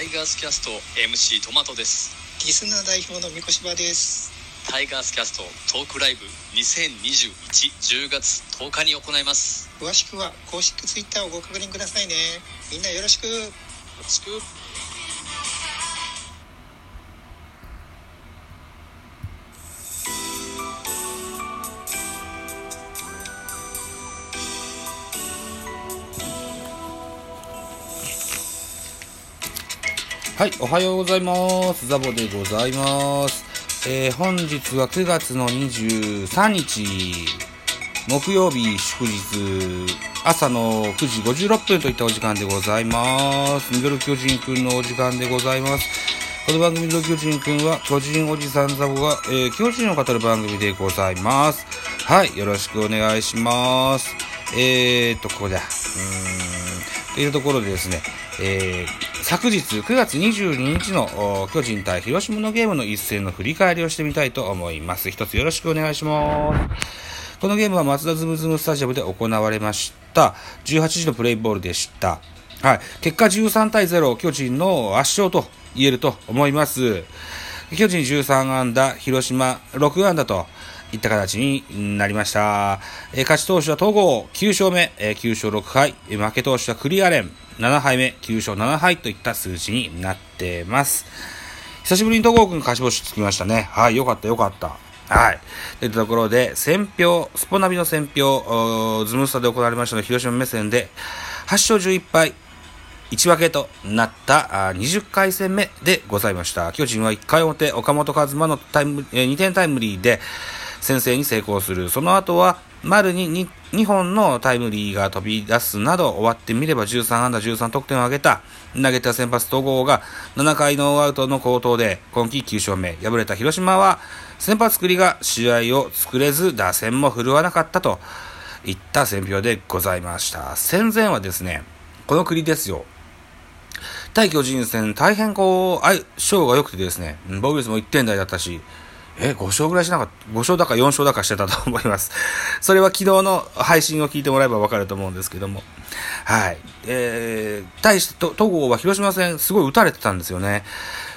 タイガースキャスト MC トマトです。リスナー代表の三越場です。タイガースキャストトークライブ202110月10日に行います。詳しくは公式ツイッターをご確認くださいね。みんなよろしく。よろしくはい、おはようございます。ザボでございます。えー本日は9月の23日、木曜日祝日、朝の9時56分といったお時間でございます。ミドル巨人くんのお時間でございます。この番組ミドル巨人くんは、巨人おじさんザボが、えー巨人を語る番組でございます。はい、よろしくお願いします。えーと、ここだ。うーん、というところでですね、えー昨日9月22日の巨人対広島のゲームの一戦の振り返りをしてみたいと思います。一つよろしくお願いします。このゲームは松田ズムズムスタジアムで行われました。18時のプレイボールでした。はい。結果13対0、巨人の圧勝と言えると思います。巨人13安打、広島6安打といった形になりました。え勝ち投手は戸郷9勝目、え9勝6敗、負け投手はクリアレン7敗目、9勝7敗といった数字になってます。久しぶりに戸郷君勝ち星つきましたね。はい、よかったよかった。はい。といったところで、選票、スポナビの選票、ズムスタで行われましたの広島目線で、8勝11敗、1分けとなったあ20回戦目でございました。巨人は1回表、岡本和真のタイム、えー2点タイムリーで先制に成功する。その後は、丸に 2, 本のタイムリーが飛び出すなど、終わってみれば13安打13得点を挙げた。投げた先発戸郷が7回ノーアウトの好投で今季9勝目。敗れた広島は先発栗が試合を作れず打線も振るわなかったといった選評でございました。戦前はですね、この栗ですよ。対巨人戦、大変こう、相性が良くてですね、防御率も1点台だったし、え、5勝ぐらいしなかった、5勝だか4勝だかしてたと思います。それは昨日の配信を聞いてもらえばわかると思うんですけども。はい。えー、対して、戸郷は広島戦すごい打たれてたんですよね。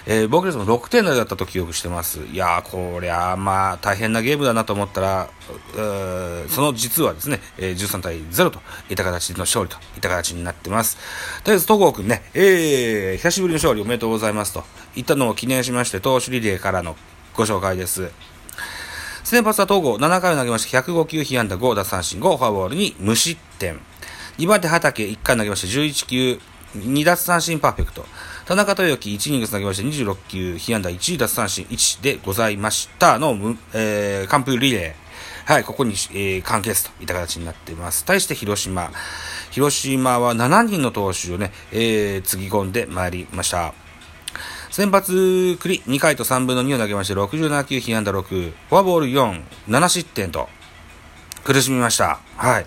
えー、防御率も6点台だったと記憶してます。いや、こりゃ、まあ、大変なゲームだなと思ったら、その実はですね、えー13対0といった形の勝利といった形になってます。とりあえず、戸郷くんね、えー、久しぶりの勝利おめでとうございますといったのを記念しまして、投手リレーからのご紹介です。先発は戸郷、7回を投げまして、105球、被安打5奪三振5、フォアボールに無失点。2番手、畑、1回投げまして、11球、2奪三振パーフェクト。田中豊樹、1イニング投げまして、26球、被安打1、奪三振1でございましたの、えー、完封リレー。はい、ここに、えー、完結といった形になっています。対して広島。広島は7人の投手をね、えー、つぎ込んでまいりました。先発、栗、2回と3分の2を投げまして、67球、被安打6、フォアボール4、7失点と、苦しみました。はい。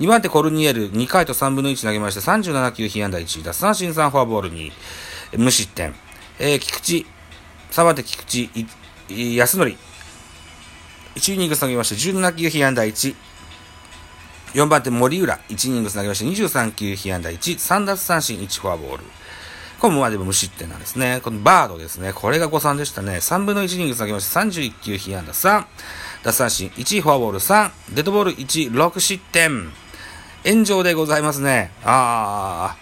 2番手、コルニエル、2回と3分の1投げまして、37球、被安打1、奪三振3、フォアボール2、無失点。えー、菊池、3番手、菊池、い安則、1イニング投げまして、17球、被安打1、4番手、森浦、1イニング投げまして、23球、被安打1、3奪三振1、フォアボール。これもまあでも無失点なんですね。このバードですね。これが誤算でしたね。3分の1イニングス投げまして31球被安打3、奪三振1、フォアボール3、デッドボール1、6失点。炎上でございますね。あ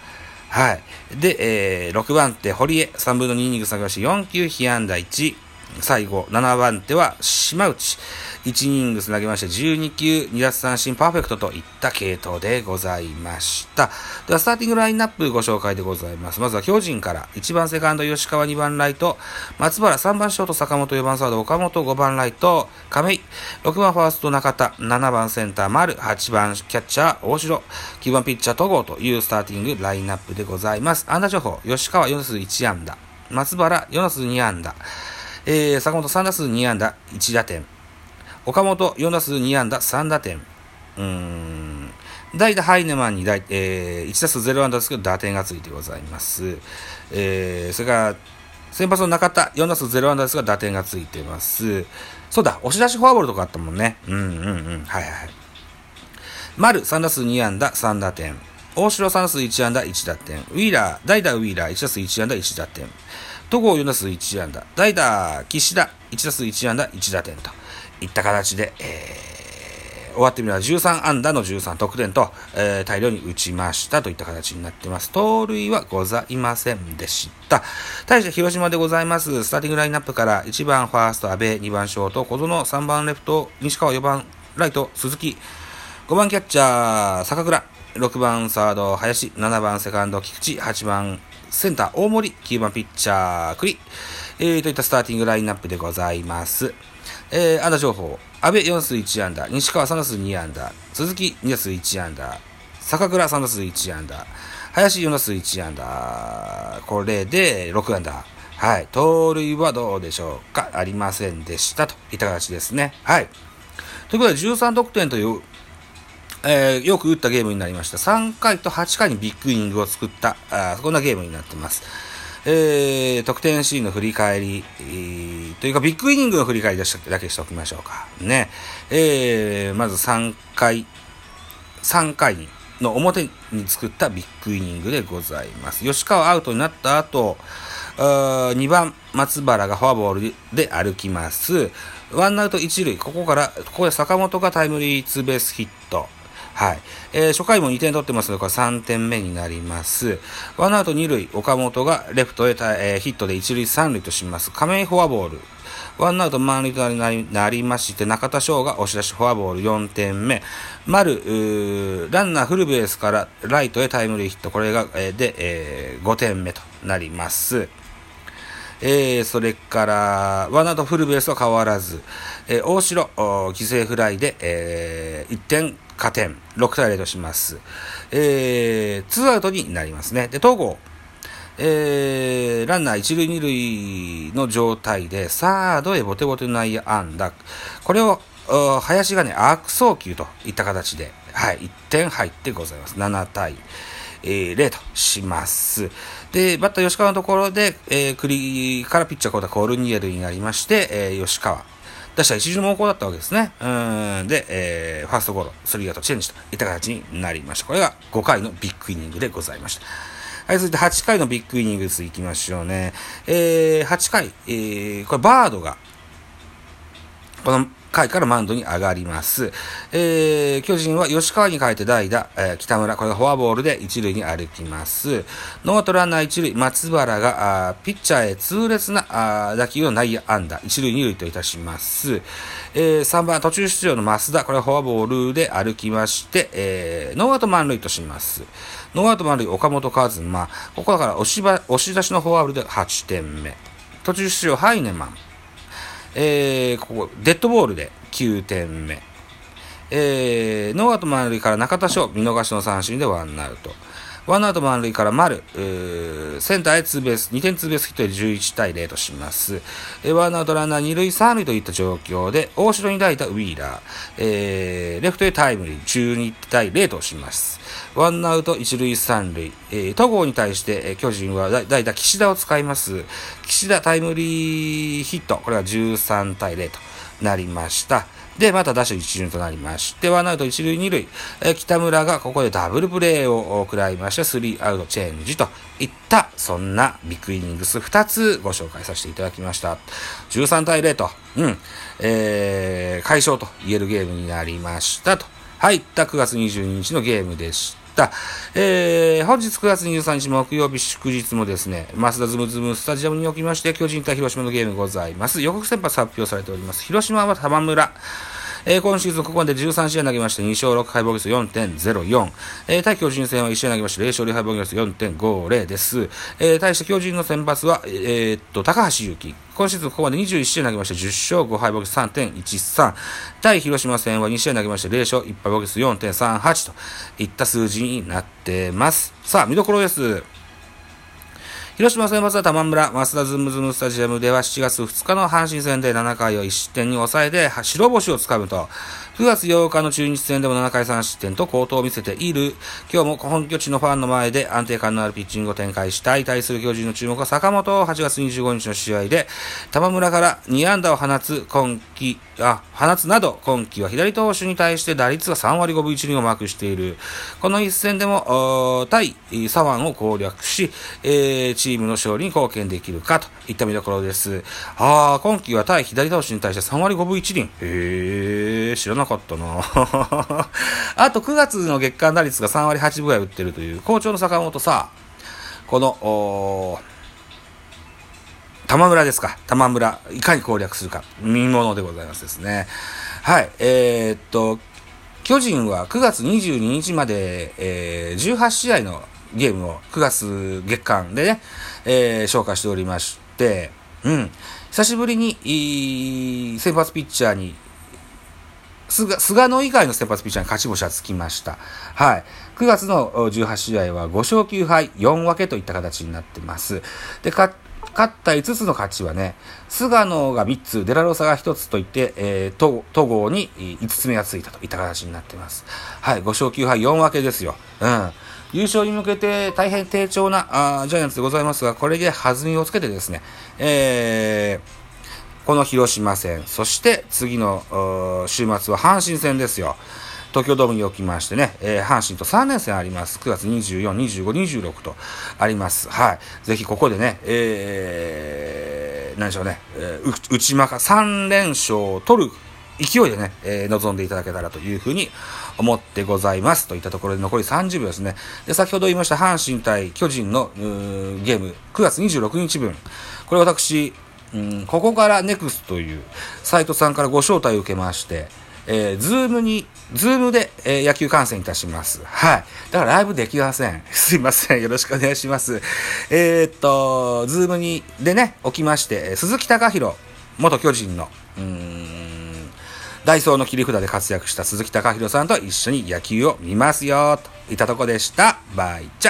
あ、はい。で、えー、6番手、堀江、3分の2イニングス投げまして4球被安打1、最後、7番手は島内。1イニングス投げまして12球、2奪三振パーフェクトといった系統でございました。では、スターティングラインナップご紹介でございます。まずは巨人から、1番セカンド吉川、2番ライト、松原、3番ショート坂本、4番サード岡本、5番ライト亀井、6番ファースト中田、7番センター丸、8番キャッチャー大城、9番ピッチャー戸郷というスターティングラインナップでございます。安打情報、吉川4打数1安打、松原4打数2安打、えー、坂本3打数2安打1打点、岡本4打数2安打3打点。うーん。代打ハイネマンに代、えー、1打数0安打ですけど打点がついてございます。えー、それから、先発の中田4打数0安打ですが打点がついてます。そうだ、押し出しフォアボールとかあったもんね。うんうんうん。はいはい。丸3打数2安打3打点。大城3打数1安打1打点。ウィーラー、代打ウィーラー1打数1安打1打点。戸郷4打数1安打。代打岸田1打数1安打1打点といった形で、えー終わってみれば13安打の13得点と、えー、大量に打ちましたといった形になっています。盗塁はございませんでした。対して広島でございます。スターティングラインナップから1番ファースト阿部、2番ショート小園、3番レフト西川、4番ライト鈴木、5番キャッチャー坂倉、6番サード林、7番セカンド菊池、8番センター大森、9番ピッチャー栗、えー、といったスターティングラインナップでございます。えー、安打情報。安倍4数1安打、西川3打数2安打、鈴木2打数1安打、坂倉3打数1安打、林4打数1安打、これで6安打。はい。盗塁はどうでしょうか？ありませんでしたといった形ですね。はい。ということで13得点という、えー、よく打ったゲームになりました。3回と8回にビッグイニングを作った、あそんなゲームになってます。えー、得点シーンの振り返り、えー、というかビッグイニングの振り返りだけしておきましょうか。ね。えー、まず3回、3回の表に作ったビッグイニングでございます。吉川アウトになった後、2番松原がフォアボールで歩きます。ワンアウト1塁、ここから、ここで坂本がタイムリーツーベースヒット。はい。えー、初回も2点取ってますので、これ3点目になります。ワンアウト2塁、岡本がレフトへ、えー、ヒットで1塁3塁とします。亀井フォアボール。ワンアウト満塁となりまして、中田翔が押し出しフォアボール4点目。丸、ランナーフルベースからライトへタイムリーヒット。これが、えー、で、えー、5点目となります。えー、それから、ワンアウトフルベースは変わらず、えー、大城、犠牲フライで、えー、1点加点、6対0とします。えー、ツーアウトになりますね。で、東郷、えー、ランナー一塁二塁の状態で、サードへボテボテの内野安打。これを、林がね、悪送球といった形で、はい、1点入ってございます。7対、えー、0とします。で、バッター吉川のところで、えー、栗からピッチャーコータコールニエルになりまして、えー、吉川。出した一巡猛攻だったわけですね。うん。で、えー、ファーストゴロ、スリーアウトチェンジといった形になりました。これが5回のビッグイニングでございました。はい、続いて8回のビッグイニングスいきましょうね。えー、8回、えー、これバードが、この回からマウンドに上がります。えー、巨人は吉川に変えて代打、えー、北村、これがフォアボールで一塁に歩きます。ノーアウトランナー一塁、松原が、あピッチャーへ痛烈なあ打球を内野安打、一塁二塁といたします。えー、3番途中出場の増田、これはフォアボールで歩きまして、えー、ノーアウト満塁とします。ノーアウト満塁、岡本和真、ここから押しば押し出しのフォアボールで8点目。途中出場、ハイネマン。えー、ここ、デッドボールで9点目。えー、ノーアウト満塁から中田翔、見逃しの三振でワンアウト。ワンアウト満塁から丸、センターへツーベース、2点ツーベースヒットで11対0とします。ワンアウトランナー2塁3塁といった状況で、大城に抱いたウィーラー、えー、レフトへタイムリー、12対0とします。ワンアウト1塁3塁、えー、戸郷に対して、えー、巨人は代打岸田を使います。岸田タイムリーヒット、これは13対0となりました。で、また打者一巡となりまして、ワンアウト一塁二塁、えー北村がここでダブルプレーを食らいまして、スリーアウトチェンジといった、そんなビッグイニングス2つご紹介させていただきました。13対0と、うん、えー、解消と言えるゲームになりましたと。はい、った9月22日のゲームでした。えー、本日9月23日木曜日祝日もですね、マスダズムズムスタジアムにおきまして、巨人対広島のゲームございます。予告先発発表されております。広島は玉村。えー、今シーズンここまで13試合投げまして2勝6敗防御率4.04。えー、対巨人戦は1試合投げまして0勝0敗防御率4.50です。えー、対して巨人の先発は、えー、っと、高橋祐希。今シーズンここまで21試合投げまして10勝5敗防御率3.13。対広島戦は2試合投げまして0勝1敗防御率4.38といった数字になってます。さあ、見どころです。広島先発は玉村、増田ズムズムスタジアムでは7月2日の阪神戦で7回を1失点に抑えて白星をつかむと、9月8日の中日戦でも7回3失点と好投を見せている。今日も本拠地のファンの前で安定感のあるピッチングを展開したい。対する巨人の注目は坂本。8月25日の試合で、玉村から2安打を放つ今季、あ、放つなど、今季は左投手に対して打率が3割5分1厘をマークしている。この一戦でも、対左腕を攻略し、えー、チチームの勝利に貢献できるかといった見どころです。ああ、今季は対左投手に対して3割5分1厘。へえ、知らなかったな。あと9月の月間打率が3割8分ぐらい打ってるという好調の坂本さ、この、玉村ですか。玉村。いかに攻略するか。見ものでございますですね。はい。えー、っと、巨人は9月22日まで、えー、18試合のゲームを9月月間でね、えー、紹介しておりまして、うん。久しぶりに、先発ピッチャーに菅菅野以外の先発ピッチャーに勝ち星はつきました。はい。9月の18試合は5勝9敗4分けといった形になってます。で、勝った5つの勝ちはね、菅野が3つ、デラロサが1つといって、えー、戸郷に5つ目がついたといった形になってます。はい。5勝9敗4分けですよ。うん。優勝に向けて大変低調なあジャイアンツでございますが、これで弾みをつけてですね、えー、この広島戦、そして次の週末は阪神戦ですよ。東京ドームにおきましてね、えー、阪神と3連戦あります。9月24、25、26とあります。はい。ぜひここでね、えー、何でしょうね、えー、内間か3連勝を取る勢いでね、えー、臨んでいただけたらというふうに思ってございます。といったところで残り30秒ですね。で、先ほど言いました阪神対巨人のゲーム、9月26日分。これ私、うん、 CoCoKARA next というサイトさんからご招待を受けまして、えー、 Zoom に、 Zoom で、えー、野球観戦いたします。はい。だからライブできません。すいません。よろしくお願いします。えー、っと、 Zoom に、でね、起きまして、鈴木尚広、元巨人の、うん、ダイソーの切り札で活躍した鈴木隆弘さんと一緒に野球を見ますよ、といったとこでした。バイチャ